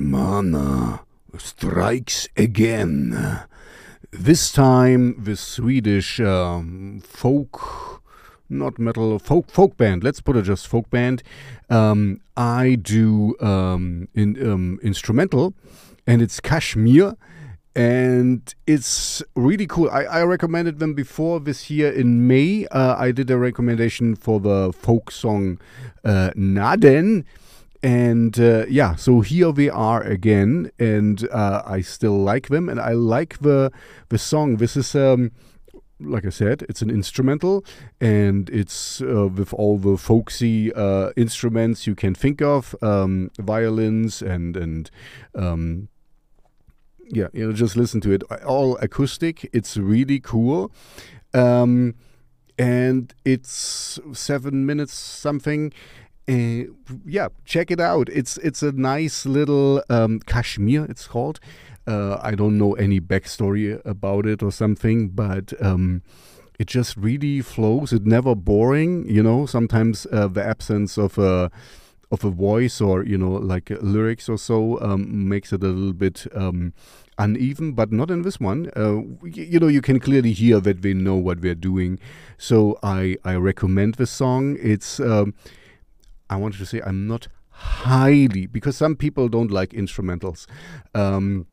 Nirvana strikes again. This time with Swedish um, folk, not metal, folk folk band. Let's put it just folk band. Um, I do um, in, um, instrumental, and it's Kashmir, and it's really cool. I, I recommended them before this year in May. Uh, I did a recommendation for the folk song uh, Naden and uh, yeah, so here we are again, and uh, I still like them, and I like the the song. This is um, like I said, it's an instrumental, and it's uh, with all the folksy uh, instruments you can think of, um, violins and and um, yeah, you know, just listen to it. All acoustic. It's really cool. Um, and it's seven minutes something uh, yeah, check it out. It's it's a nice little um, Kashmir. It's called. Uh, I don't know any backstory about it or something, but um, it just really flows. It's never boring. You know, sometimes uh, the absence of a of a voice or you know like lyrics or so um, makes it a little bit um, uneven, but not in this one. Uh, you know, you can clearly hear that they know what they're doing. So I I recommend the song. It's um, I wanted to say I'm not highly because some people don't like instrumentals. Um,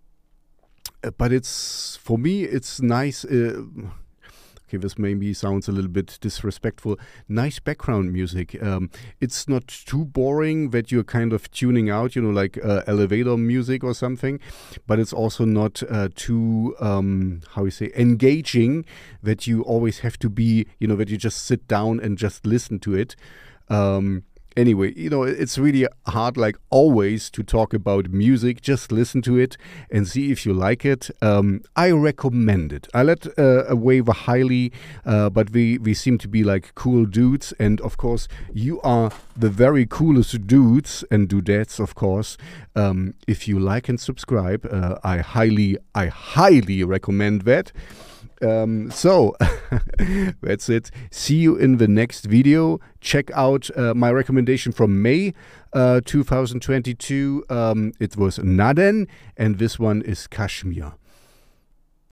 but it's for me, it's nice. Uh, okay, this maybe sounds a little bit disrespectful. Nice background music. Um, it's not too boring that you're kind of tuning out, you know, like uh, elevator music or something, but it's also not uh, too, um, how you say, engaging that you always have to be, you know, that you just sit down and just listen to it. Um, anyway, you know, it's really hard, like always, to talk about music. Just listen to it and see if you like it. Um, I recommend it. I let uh, away the highly, uh, but we, we seem to be like cool dudes. And of course, you are the very coolest dudes and dudettes, of course. Um, if you like and subscribe, uh, I highly, I highly recommend that. Um, so that's it. See you in the next video. Check out uh, my recommendation from May uh, 2022. Um, it was Naden, and this one is Kashmir.